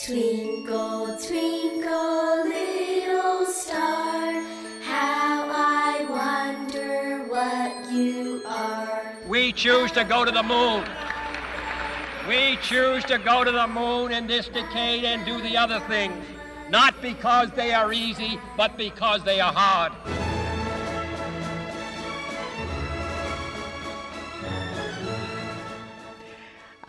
Twinkle, twinkle, little star, how I wonder what you are. We choose to go to the moon. We choose to go to the moon in this decade and do the other things, not because they are easy, but because they are hard.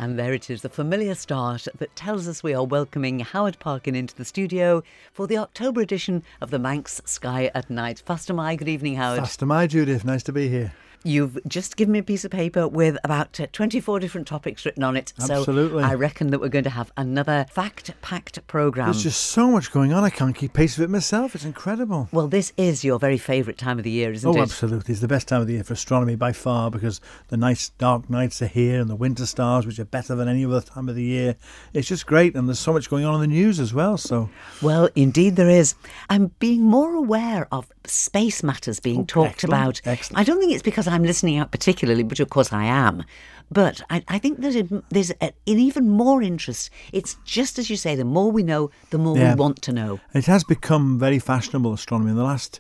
And there it is, the familiar start that tells us we are welcoming Howard Parkin into the studio for the October edition of the Manx Sky at Night. Fastyr mie good evening, Howard. Fastyr mie Judith, nice to be here. You've just given me a piece of paper with about uh, 24 different topics written on it. Absolutely. So I reckon that we're going to have another fact packed programme. There's just so much going on, I can't keep pace with it myself. It's incredible. Well, this is your very favourite time of the year, isn't oh, it? Oh, absolutely. It's the best time of the year for astronomy by far because the nice dark nights are here and the winter stars, which are better than any other time of the year. It's just great, and there's so much going on in the news as well. So, Well, indeed there is. I'm being more aware of space matters being Oh, talked excellent, about. excellent. I don't think it's because I'm listening out particularly, but of course I am. But I, I think there's, a, there's a, an even more interest. It's just as you say, the more we know, the more Yeah. we want to know. it has become very fashionable astronomy in the last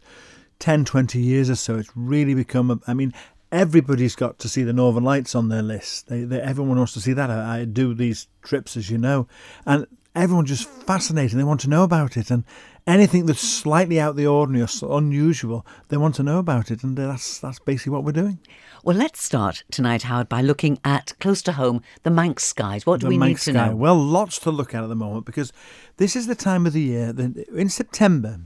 10, 20 years or so. It's really become, a, I mean, everybody's got to see the Northern Lights on their list. They, they, everyone wants to see that. I, I do these trips, as you know, and everyone just fascinated. They want to know about it, and anything that's slightly out of the ordinary or unusual, they want to know about it, and that's that's basically what we're doing. Well, let's start tonight, Howard, by looking at close to home the Manx skies. What do the we need to sky. know? Well, lots to look at at the moment because this is the time of the year that in September.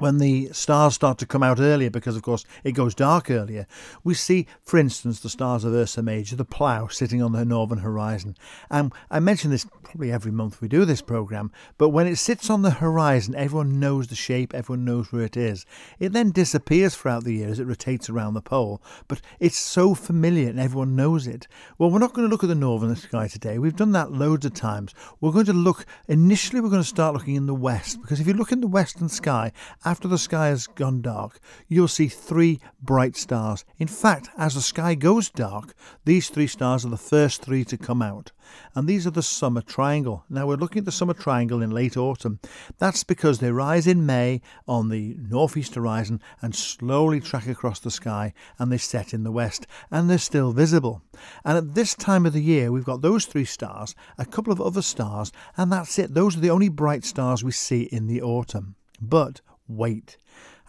When the stars start to come out earlier, because of course it goes dark earlier, we see, for instance, the stars of Ursa Major, the plough, sitting on the northern horizon. And I mention this probably every month we do this program, but when it sits on the horizon, everyone knows the shape, everyone knows where it is. It then disappears throughout the year as it rotates around the pole, but it's so familiar and everyone knows it. Well, we're not going to look at the northern sky today. We've done that loads of times. We're going to look, initially, we're going to start looking in the west, because if you look in the western sky, after the sky has gone dark, you'll see three bright stars. In fact, as the sky goes dark, these three stars are the first three to come out. And these are the summer triangle. Now we're looking at the summer triangle in late autumn. That's because they rise in May on the northeast horizon and slowly track across the sky and they set in the west and they're still visible. And at this time of the year, we've got those three stars, a couple of other stars, and that's it. Those are the only bright stars we see in the autumn. But wait.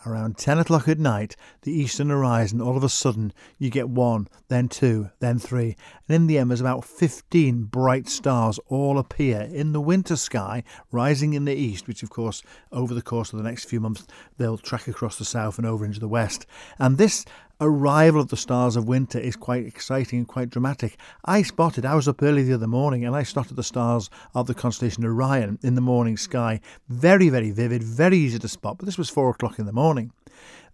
Around 10 o'clock at night, the eastern horizon, all of a sudden, you get one, then two, then three, and in the end, there's about 15 bright stars all appear in the winter sky, rising in the east, which, of course, over the course of the next few months, they'll track across the south and over into the west. And this arrival of the stars of winter is quite exciting and quite dramatic. I spotted, I was up early the other morning and I spotted the stars of the constellation Orion in the morning sky. Very, very vivid, very easy to spot, but this was four o'clock in the morning.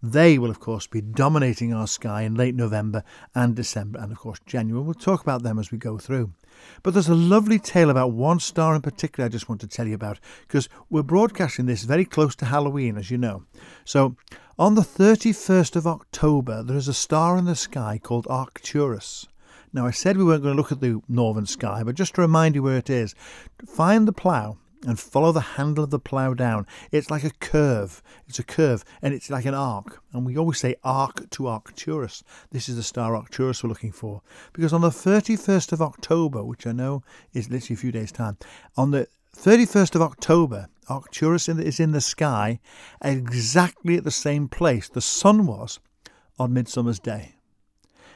They will, of course, be dominating our sky in late November and December, and of course, January. We'll talk about them as we go through. But there's a lovely tale about one star in particular I just want to tell you about because we're broadcasting this very close to Halloween, as you know. So, on the 31st of October, there is a star in the sky called Arcturus. Now, I said we weren't going to look at the northern sky, but just to remind you where it is, find the plough and follow the handle of the plough down. It's like a curve. It's a curve and it's like an arc. And we always say arc to Arcturus. This is the star Arcturus we're looking for. Because on the 31st of October, which I know is literally a few days' time, on the 31st of October, Arcturus is in the sky exactly at the same place the sun was on Midsummer's Day.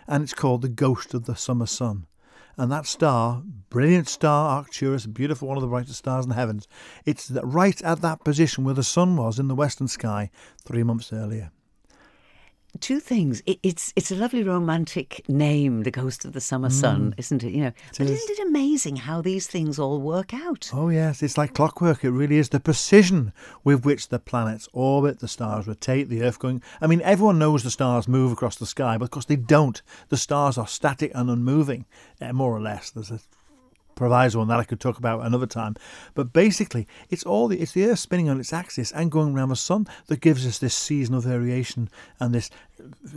And it's called the Ghost of the Summer Sun. And that star, brilliant star, Arcturus, beautiful, one of the brightest stars in the heavens, it's right at that position where the sun was in the western sky three months earlier. Two things. It, it's it's a lovely romantic name, the Ghost of the Summer Sun, isn't it? You know, but Mm. is. isn't it amazing how these things all work out? Oh, yes, it's like clockwork. It really is the precision with which the planets orbit, the stars rotate, the Earth going. I mean, everyone knows the stars move across the sky, but of course they don't. The stars are static and unmoving, eh, more or less. There's a proviso on that I could talk about another time. But basically, it's all the it's the Earth spinning on its axis and going around the Sun that gives us this seasonal variation and this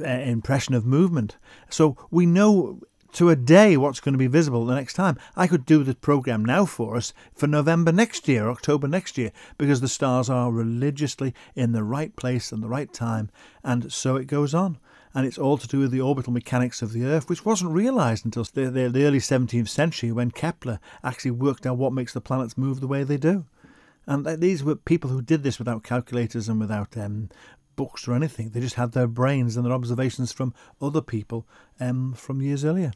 uh, impression of movement. So we know to a day what's going to be visible the next time. I could do the program now for us for November next year, October next year, because the stars are religiously in the right place and the right time, and so it goes on. And it's all to do with the orbital mechanics of the Earth, which wasn't realised until the, the, the early 17th century when Kepler actually worked out what makes the planets move the way they do. And these were people who did this without calculators and without um, books or anything. They just had their brains and their observations from other people um, from years earlier.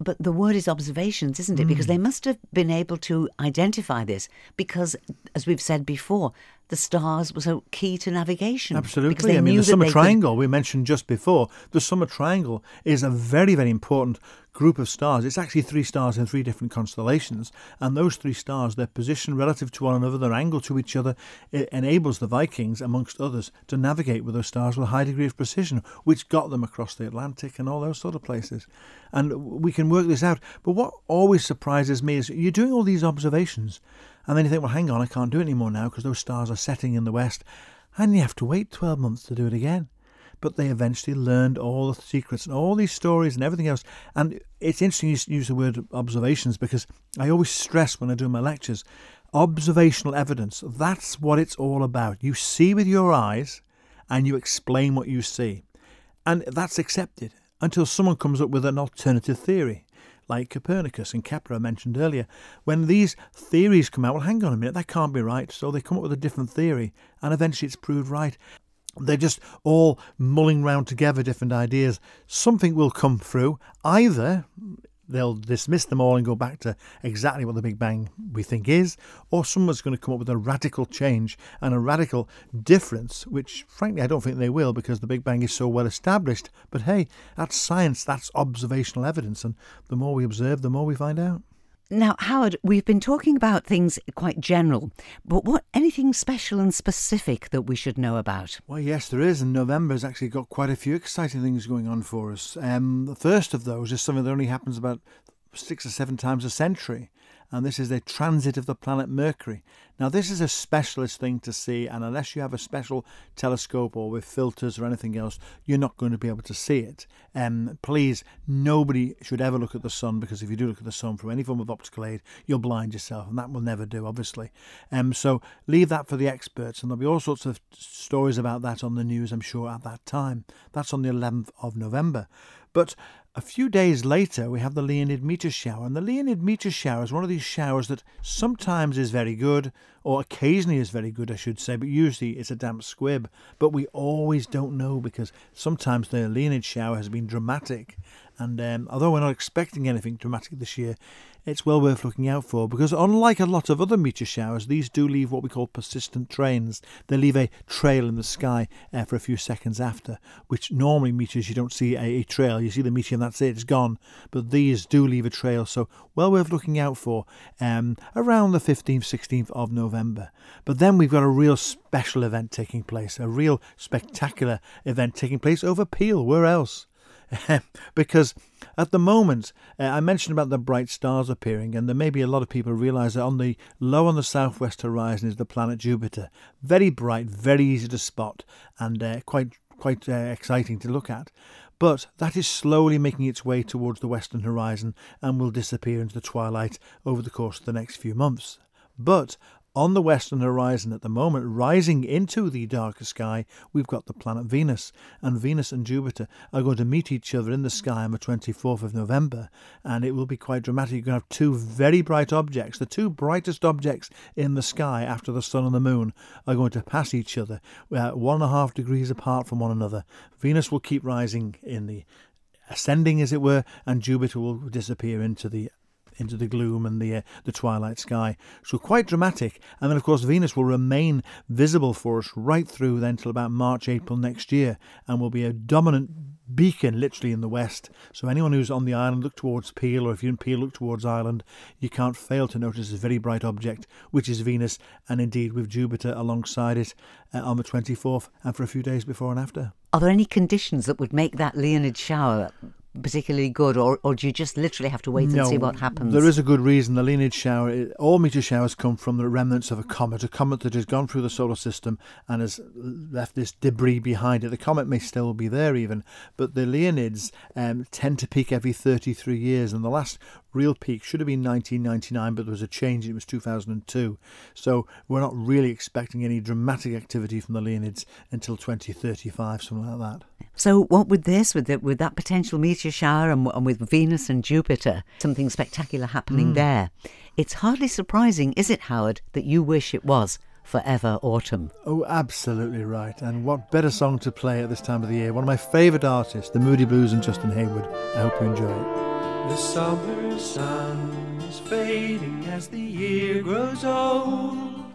But the word is observations, isn't it? Mm. Because they must have been able to identify this because, as we've said before, the stars were so key to navigation. Absolutely. I mean, the Summer Triangle could... we mentioned just before, the Summer Triangle is a very, very important group of stars. It's actually three stars in three different constellations, and those three stars, their position relative to one another, their angle to each other, it enables the Vikings, amongst others, to navigate with those stars with a high degree of precision, which got them across the Atlantic and all those sort of places. And we can work this out. But what always surprises me is you're doing all these observations, and then you think, well, hang on, I can't do it anymore now because those stars are setting in the west, and you have to wait 12 months to do it again but they eventually learned all the secrets and all these stories and everything else. And it's interesting you use the word observations because I always stress when I do my lectures observational evidence. That's what it's all about. You see with your eyes and you explain what you see. And that's accepted until someone comes up with an alternative theory like Copernicus and Kepler mentioned earlier. When these theories come out, well, hang on a minute, that can't be right. So they come up with a different theory, and eventually it's proved right they're just all mulling round together different ideas. Something will come through. Either they'll dismiss them all and go back to exactly what the Big Bang we think is, or someone's going to come up with a radical change and a radical difference, which frankly I don't think they will because the Big Bang is so well established. But hey, that's science, that's observational evidence, and the more we observe, the more we find out. Now, Howard, we've been talking about things quite general, but what anything special and specific that we should know about? Well, yes, there is, and November's actually got quite a few exciting things going on for us. Um, the first of those is something that only happens about six or seven times a century, and this is the transit of the planet Mercury. Now, this is a specialist thing to see, and unless you have a special telescope or with filters or anything else, you're not going to be able to see it. Um, please, nobody should ever look at the sun because if you do look at the sun from any form of optical aid, you'll blind yourself, and that will never do, obviously. Um, so leave that for the experts, and there'll be all sorts of stories about that on the news, I'm sure, at that time. That's on the 11th of November. But a few days later, we have the Leonid meteor shower, and the Leonid meteor shower is one of these showers that sometimes is very good, or occasionally is very good, I should say, but usually it's a damp squib. But we always don't know because sometimes the Leonid shower has been dramatic, and um, although we're not expecting anything dramatic this year, it's well worth looking out for because, unlike a lot of other meteor showers, these do leave what we call persistent trains. They leave a trail in the sky uh, for a few seconds after, which normally meteors you don't see a, a, trail. You see the meteor and that's it, it's gone. But these do leave a trail, so well worth looking out for um, around the 15th, 16th of November. But then we've got a real special event taking place, a real spectacular event taking place over Peel. Where else? because at the moment, uh, I mentioned about the bright stars appearing, and there may be a lot of people realise that on the low on the southwest horizon is the planet Jupiter. Very bright, very easy to spot, and uh, quite quite uh, exciting to look at. But that is slowly making its way towards the western horizon and will disappear into the twilight over the course of the next few months. But on the western horizon at the moment, rising into the darker sky, we've got the planet Venus. And Venus and Jupiter are going to meet each other in the sky on the 24th of November. And it will be quite dramatic. You're going to have two very bright objects. The two brightest objects in the sky after the sun and the moon are going to pass each other, uh, one and a half degrees apart from one another. Venus will keep rising in the ascending, as it were, and Jupiter will disappear into the into the gloom and the uh, the twilight sky. So quite dramatic. And then of course Venus will remain visible for us right through then till about March April next year, and will be a dominant beacon literally in the west. So anyone who's on the island look towards Peel, or if you're in Peel look towards Ireland, you can't fail to notice this very bright object, which is Venus, and indeed with Jupiter alongside it uh, on the 24th and for a few days before and after. Are there any conditions that would make that Leonid shower particularly good, or, or do you just literally have to wait and see what happens? There is a good reason. The Leonid shower, all meteor showers come from the remnants of a comet, a comet that has gone through the solar system and has left this debris behind it. The comet may still be there even, but the Leonids um, tend to peak every 33 years, and the last real peak should have been 1999, but there was a change. It was 2002. So we're not really expecting any dramatic activity from the Leonids until 2035, something like that. So, what with this, with the, with that potential meteor shower, and, and with Venus and Jupiter, something spectacular happening hmm. there, it's hardly surprising, is it, Howard, that you wish it was forever autumn? Oh, absolutely right. And what better song to play at this time of the year? One of my favourite artists, the Moody Blues and Justin Hayward. I hope you enjoy it. The summer sun is fading as the year grows old.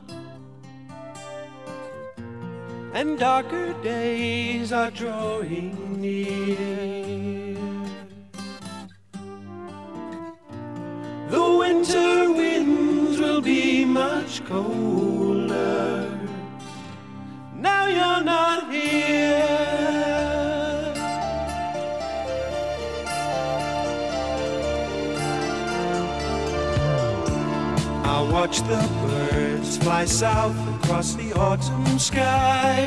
And darker days are drawing near. The winter winds will be much colder. Now you're not here. I watch the birds fly south across the autumn sky.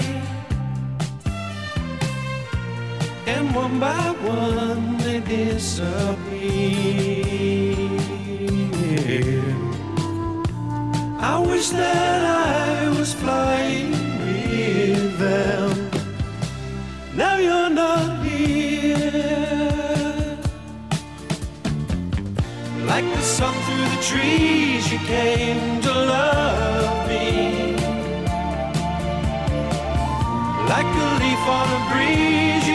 And one by one they disappear. I wish that I was flying with them. Now you're not here. Like the sun through the trees, you came to love me. Like a leaf on a breeze,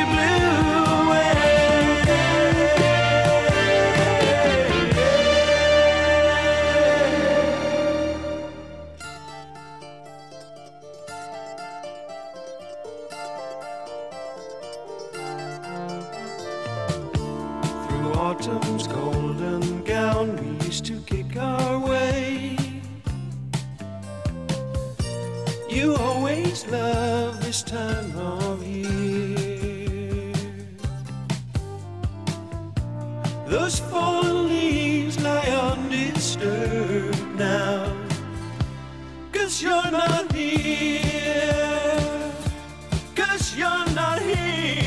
now. Cause you're not here. Cause you're not here.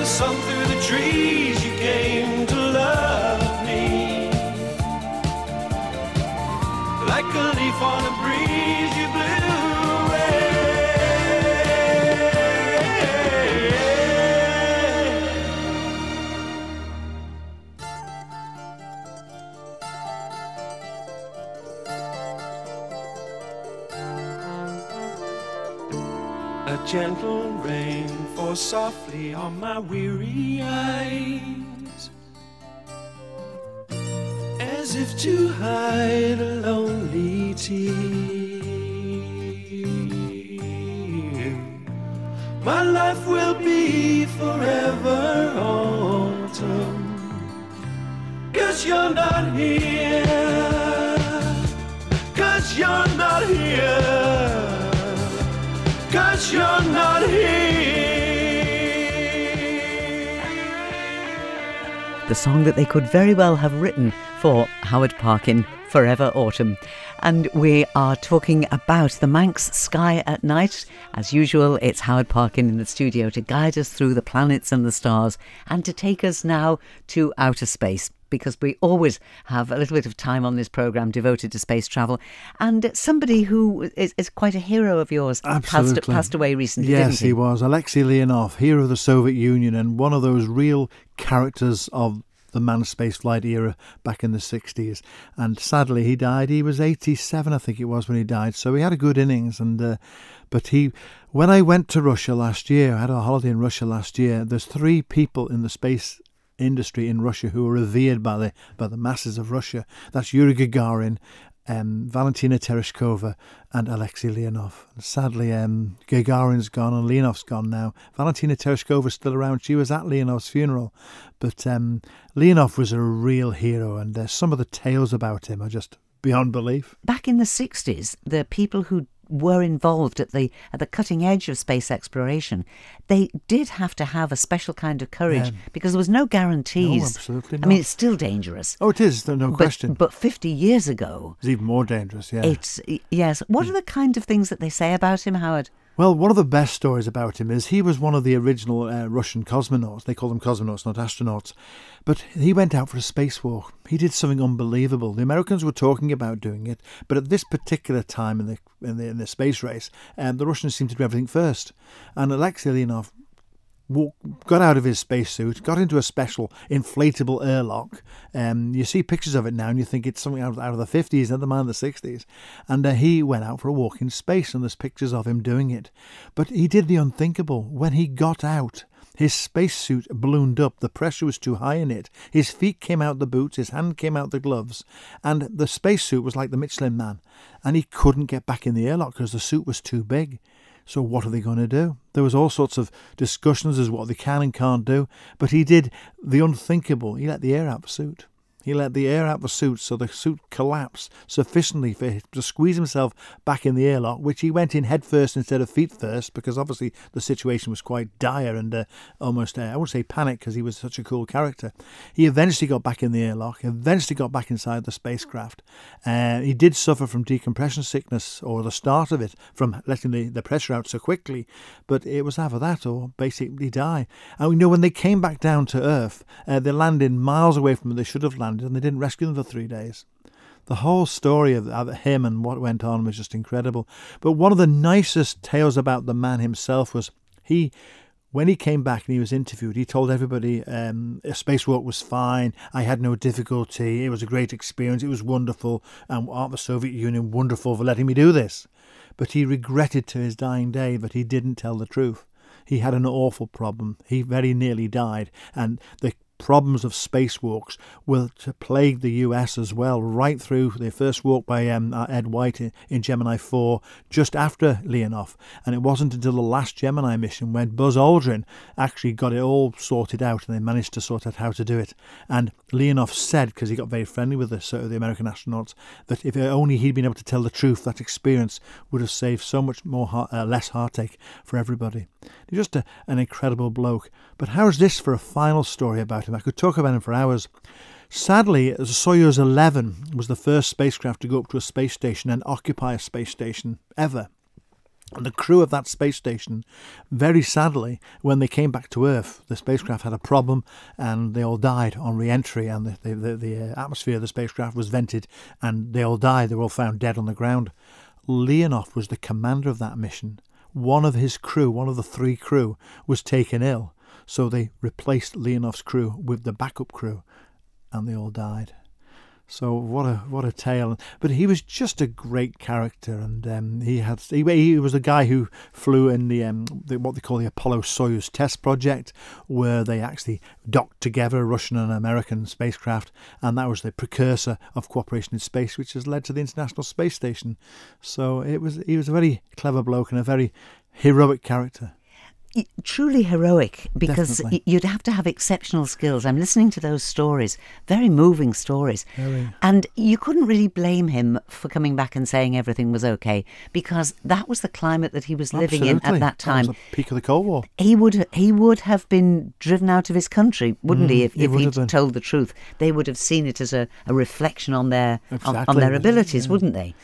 The sun through the trees, you came to love me. Like a leaf on a breeze, you blew away. A gentle rain softly on my weary eyes, as if to hide a lonely tear. My life will be forever autumn, cause you're not here, cause you're not here. Cause you're not The song that they could very well have written for Howard Parkin, Forever Autumn. And we are talking about the Manx sky at night. As usual, it's Howard Parkin in the studio to guide us through the planets and the stars and to take us now to outer space. Because we always have a little bit of time on this programme devoted to space travel. And somebody who is, is quite a hero of yours passed, Absolutely. passed away recently, Yes, he? he was. Alexei Leonov, hero of the Soviet Union and one of those real characters of the manned spaceflight era back in the 60s. And sadly, he died. He was 87, I think it was, when he died. So he had a good innings. And uh, but he, when I went to Russia last year, I had a holiday in Russia last year. There's three people in the space industry in Russia who are revered by the by the masses of Russia. That's Yuri Gagarin, um, Valentina Tereshkova, and Alexei Leonov. And sadly, um, Gagarin's gone and Leonov's gone now. Valentina Tereshkova's still around. She was at Leonov's funeral, but um, Leonov was a real hero, and uh, some of the tales about him are just beyond belief. Back in the 60s, the people who were involved at the at the cutting edge of space exploration, they did have to have a special kind of courage Yeah. because there was no guarantees. No, absolutely I mean, it's still dangerous. Oh, it is, no question. But 50 years ago, it's even more dangerous, yeah. it's yes. What hmm. are the kind of things that they say about him, Howard? Well, one of the best stories about him is he was one of the original uh, Russian cosmonauts. They call them cosmonauts, not astronauts. But he went out for a spacewalk. He did something unbelievable. The Americans were talking about doing it, but at this particular time in the in the, in the space race, um, the Russians seemed to do everything first. And Alexei Leonov got out of his spacesuit, got into a special inflatable airlock. Um, you see pictures of it now, and you think it's something out of, out of the 50s, never mind the 60s. And uh, he went out for a walk in space, and there's pictures of him doing it. But he did the unthinkable. When he got out, his spacesuit ballooned up. The pressure was too high in it. His feet came out the boots, his hand came out the gloves, and the spacesuit was like the Michelin man. And he couldn't get back in the airlock because the suit was too big. So what are they going to do? There was all sorts of discussions as what they can and can't do, but he did the unthinkable. He let the air out the suit. He let the air out the suit so the suit collapsed sufficiently for him to squeeze himself back in the airlock, which he went in head first instead of feet first because obviously the situation was quite dire and uh, almost, uh, I wouldn't say panic because he was such a cool character. He eventually got back in the airlock, eventually got back inside the spacecraft. Uh, he did suffer from decompression sickness or the start of it from letting the, the pressure out so quickly, but it was either that or basically die. And we know when they came back down to Earth, uh, they landed miles away from where they should have landed and they didn't rescue them for three days. The whole story of of him and what went on was just incredible. But one of the nicest tales about the man himself was he when he came back and he was interviewed, he told everybody um, a spacewalk was fine. I had no difficulty. It was a great experience. It was wonderful. And aren't the Soviet Union wonderful for letting me do this? But he regretted to his dying day that he didn't tell the truth. He had an awful problem. He very nearly died. And the problems of spacewalks were to plague the US as well, right through the first walk by um, uh, Ed White in, in Gemini 4, just after Leonov. And it wasn't until the last Gemini mission when Buzz Aldrin actually got it all sorted out and they managed to sort out how to do it. And Leonov said, because he got very friendly with the, the American astronauts, that if only he'd been able to tell the truth, that experience would have saved so much more heart, uh, less heartache for everybody. He's just a, an incredible bloke. But how's this for a final story about him? I could talk about him for hours. Sadly, Soyuz 11 was the first spacecraft to go up to a space station and occupy a space station ever. And the crew of that space station, very sadly, when they came back to Earth, the spacecraft had a problem and they all died on re entry. And the, the, the, the uh, atmosphere of the spacecraft was vented and they all died. They were all found dead on the ground. Leonov was the commander of that mission. One of his crew, one of the three crew, was taken ill. So they replaced Leonov's crew with the backup crew and they all died. So what a what a tale! But he was just a great character, and um, he had he, he was the guy who flew in the, um, the what they call the Apollo Soyuz test project, where they actually docked together Russian and American spacecraft, and that was the precursor of cooperation in space, which has led to the International Space Station. So it was he was a very clever bloke and a very heroic character. Truly heroic because Definitely. you'd have to have exceptional skills. I'm listening to those stories, very moving stories. And you couldn't really blame him for coming back and saying everything was okay because that was the climate that he was living in at that time. was the peak of the Cold War. he would he would have been driven out of his country, wouldn't he? If, Mm, he if he'd been. told the truth, they would have seen it as a, a reflection on their on, on their abilities, wouldn't they?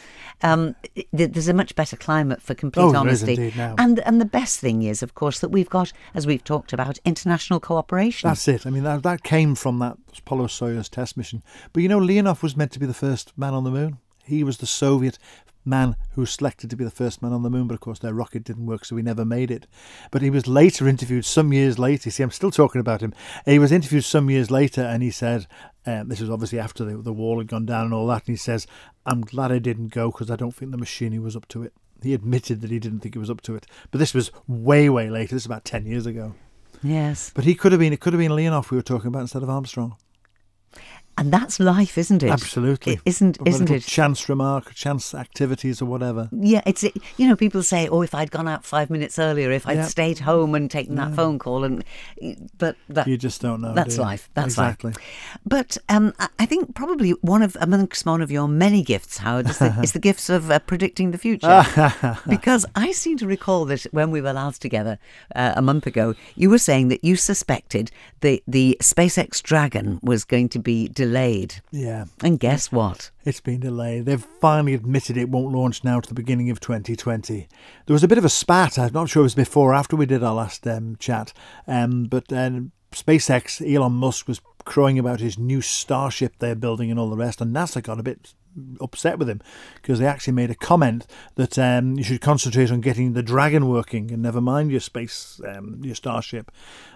Um, there's a much better climate for complete Oh, honesty, and and the best thing is, of course, that we've got, as we've talked about, international cooperation. That's it. I mean, that, that came from that Apollo Soyuz test mission. But you know, Leonov was meant to be the first man on the moon. He was the Soviet man who was selected to be the first man on the moon, but of course their rocket didn't work, so he never made it. But he was later interviewed some years later. See, I'm still talking about him. He was interviewed some years later, and he said, um, this was obviously after the, the wall had gone down and all that, and he says, I'm glad I didn't go because I don't think the machinery was up to it. He admitted that he didn't think it was up to it. But this was way, way later. This is about 10 years ago. Yes. But he could have been, it could have been Leonov we were talking about instead of Armstrong. And that's life, isn't it? Absolutely. It isn't isn't it? Chance remark, chance activities or whatever. Yeah, it's you know people say, oh, if I'd gone out five minutes earlier, if I'd Yeah. stayed home and taken that phone call, and but that You just don't know. that's do life. That's exactly. life. But um, I- think probably one of amongst one of your many gifts, Howard, is the, is the gifts of uh, predicting the future. because I seem to recall that when we were last together uh, a month ago, you were saying that you suspected the the SpaceX Dragon was going to be delayed. Yeah. And guess what? It's been delayed. They've finally admitted it won't launch now to the beginning of 2020. There was a bit of a spat. I'm not sure it was before or after we did our last um, chat. Um, but um, SpaceX, Elon Musk was crowing about his new Starship they're building and all the rest, and NASA got a bit upset with him because they actually made a comment that um, you should concentrate on getting the Dragon working and never mind your space, um, your Starship.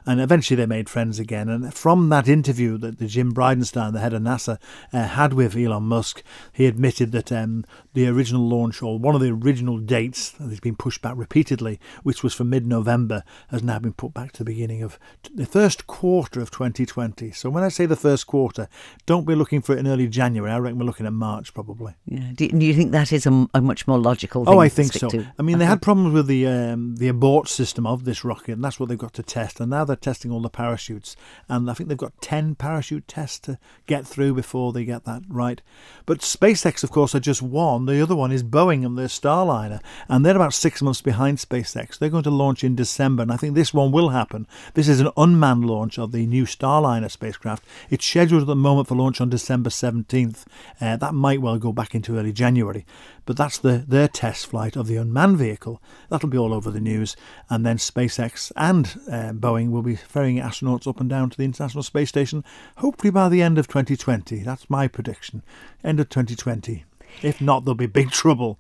And eventually they made friends again. And from that interview that the Jim Bridenstine, the head of NASA, uh, had with Elon Musk, he admitted that um, the original launch, or one of the original dates that has been pushed back repeatedly, which was for mid-November, has now been put back to the beginning of t- the first quarter of 2020. So when I say the first quarter, don't be looking for it in early January. I reckon we're looking at March probably. Yeah. Do, you think that is a, a much more logical thing Oh, I to think stick so. to? I mean, they had problems with the um, the abort system of this rocket, and that's what they've got to test. And now they're testing all the parachutes, and I think they've got ten parachute tests to get through before they get that right. But SpaceX, of course, are just one. The other one is Boeing and their Starliner, and they're about six months behind SpaceX. They're going to launch in December, and I think this one will happen. This is an unmanned launch of the new Starliner spacecraft. It's scheduled at the moment for launch on December 17th. Uh, that might well go back into early January, but that's the their test flight of the unmanned vehicle. That'll be all over the news, and then SpaceX and uh, Boeing will be ferrying astronauts up and down to the International Space Station, hopefully by the end of 2020. That's my prediction. End of 2020. If not, there'll be big trouble.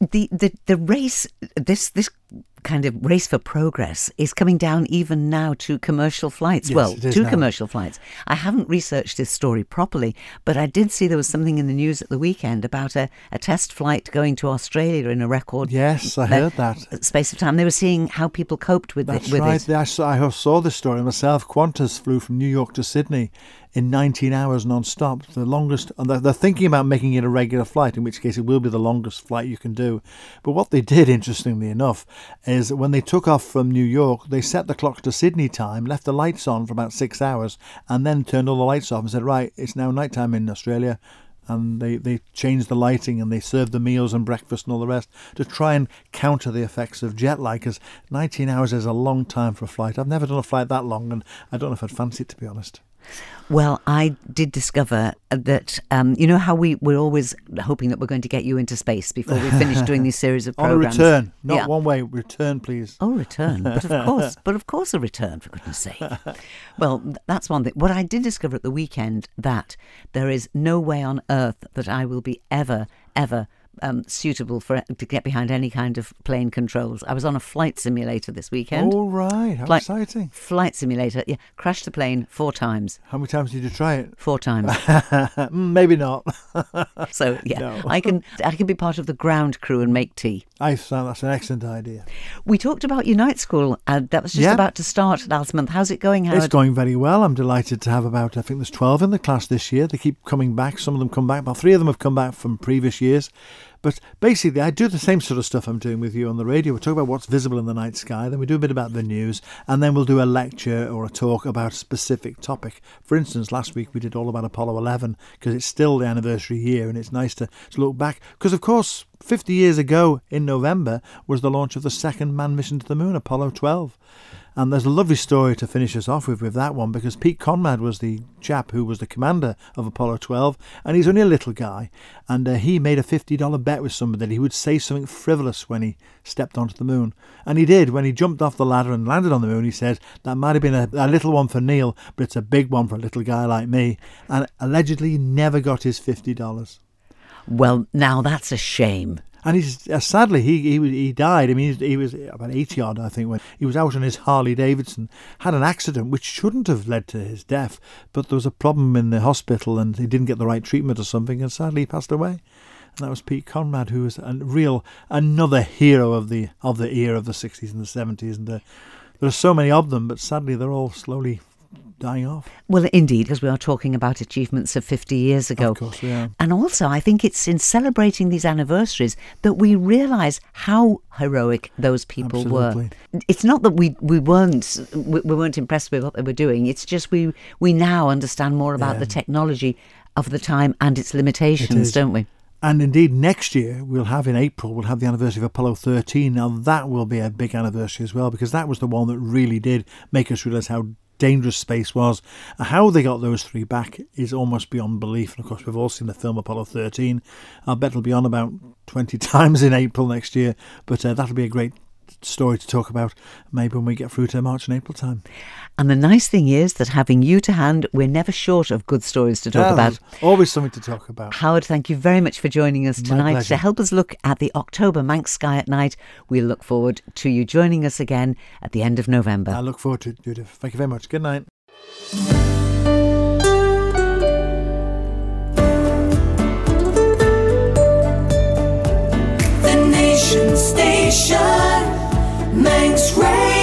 the, the the race this this kind of race for progress is coming down even now to commercial flights. Yes, well, to now. commercial flights. I haven't researched this story properly, but I did see there was something in the news at the weekend about a, a test flight going to Australia in a record Yes, I heard that. space of time. They were seeing how people coped with That's it. With right. it. I saw, I saw this story myself. Qantas flew from New York to Sydney in 19 hours non-stop, the longest. They're, thinking about making it a regular flight, in which case it will be the longest flight you can do. But what they did, interestingly enough, is when they took off from New York, they set the clock to Sydney time, left the lights on for about six hours, and then turned all the lights off and said, "Right, it's now night time in Australia." and they, they changed the lighting and they served the meals and breakfast and all the rest to try and counter the effects of jet lag because 19 hours is a long time for a flight. I've never done a flight that long and I don't know if I'd fancy it to be honest. Well, I did discover that um, you know how we we're always hoping that we're going to get you into space before we finish doing these series of On a programs. return, not Yeah. one way, return please. Oh, return. But of course, but of course, a return, for goodness sake. Well, that's one thing. What I did discover at the weekend that there is no way on earth that I will be ever, ever um, suitable for to get behind any kind of plane controls. I was on a flight simulator this weekend. All right, how Flight- exciting. Flight simulator. Yeah, crashed the plane four times. How many times did you try it? Four times. Maybe not. So yeah, No. I can I can be part of the ground crew and make tea. I that's an excellent idea. We talked about Unite School. and that was just Yeah. about to start last month. How's it going, Howard? It's going very well. I'm delighted to have about, I think there's 12 in the class this year. They keep coming back. Some of them come back. About three of them have come back from previous years. But basically, I do the same sort of stuff I'm doing with you on the radio. We talk about what's visible in the night sky, then we do a bit about the news, and then we'll do a lecture or a talk about a specific topic. For instance, last week we did all about Apollo 11 because it's still the anniversary year, and it's nice to, to look back. Because, of course, 50 years ago in November was the launch of the second manned mission to the moon, Apollo 12. And there's a lovely story to finish us off with with that one because Pete Conrad was the chap who was the commander of Apollo 12, and he's only a little guy. And uh, he made a $50 bet with somebody that he would say something frivolous when he stepped onto the moon. And he did. When he jumped off the ladder and landed on the moon, he said, That might have been a, a little one for Neil, but it's a big one for a little guy like me. And allegedly, he never got his $50. Well, now that's a shame. And he's uh, sadly he he he died. I mean, he, was about eighty odd, I think, when he was out on his Harley Davidson, had an accident which shouldn't have led to his death, but there was a problem in the hospital and he didn't get the right treatment or something, and sadly he passed away. And that was Pete Conrad, who was a real another hero of the of the era of the sixties and the seventies. And uh, there are so many of them, but sadly they're all slowly dying off. Well, indeed, because we are talking about achievements of 50 years ago. Of course, we are. And also, I think it's in celebrating these anniversaries that we realise how heroic those people Absolutely. were. It's not that we, we weren't we, we weren't impressed with what they were doing. It's just we we now understand more about Yeah. the technology of the time and its limitations, is. don't we? And indeed, next year we'll have in April we'll have the anniversary of Apollo 13. Now that will be a big anniversary as well because that was the one that really did make us realise how dangerous space was. How they got those three back is almost beyond belief. And of course, we've all seen the film Apollo 13. I'll bet it'll be on about 20 times in April next year. But uh, that'll be a great story to talk about maybe when we get through to March and April time. And the nice thing is that having you to hand, we're never short of good stories to talk Yeah, about. Always something to talk about. Howard, thank you very much for joining us tonight to help us look at the October Manx Sky at night. We look forward to you joining us again at the end of November. I look forward to it, Judith. Thank you very much. Good night. The Nation Station. Manx Radio.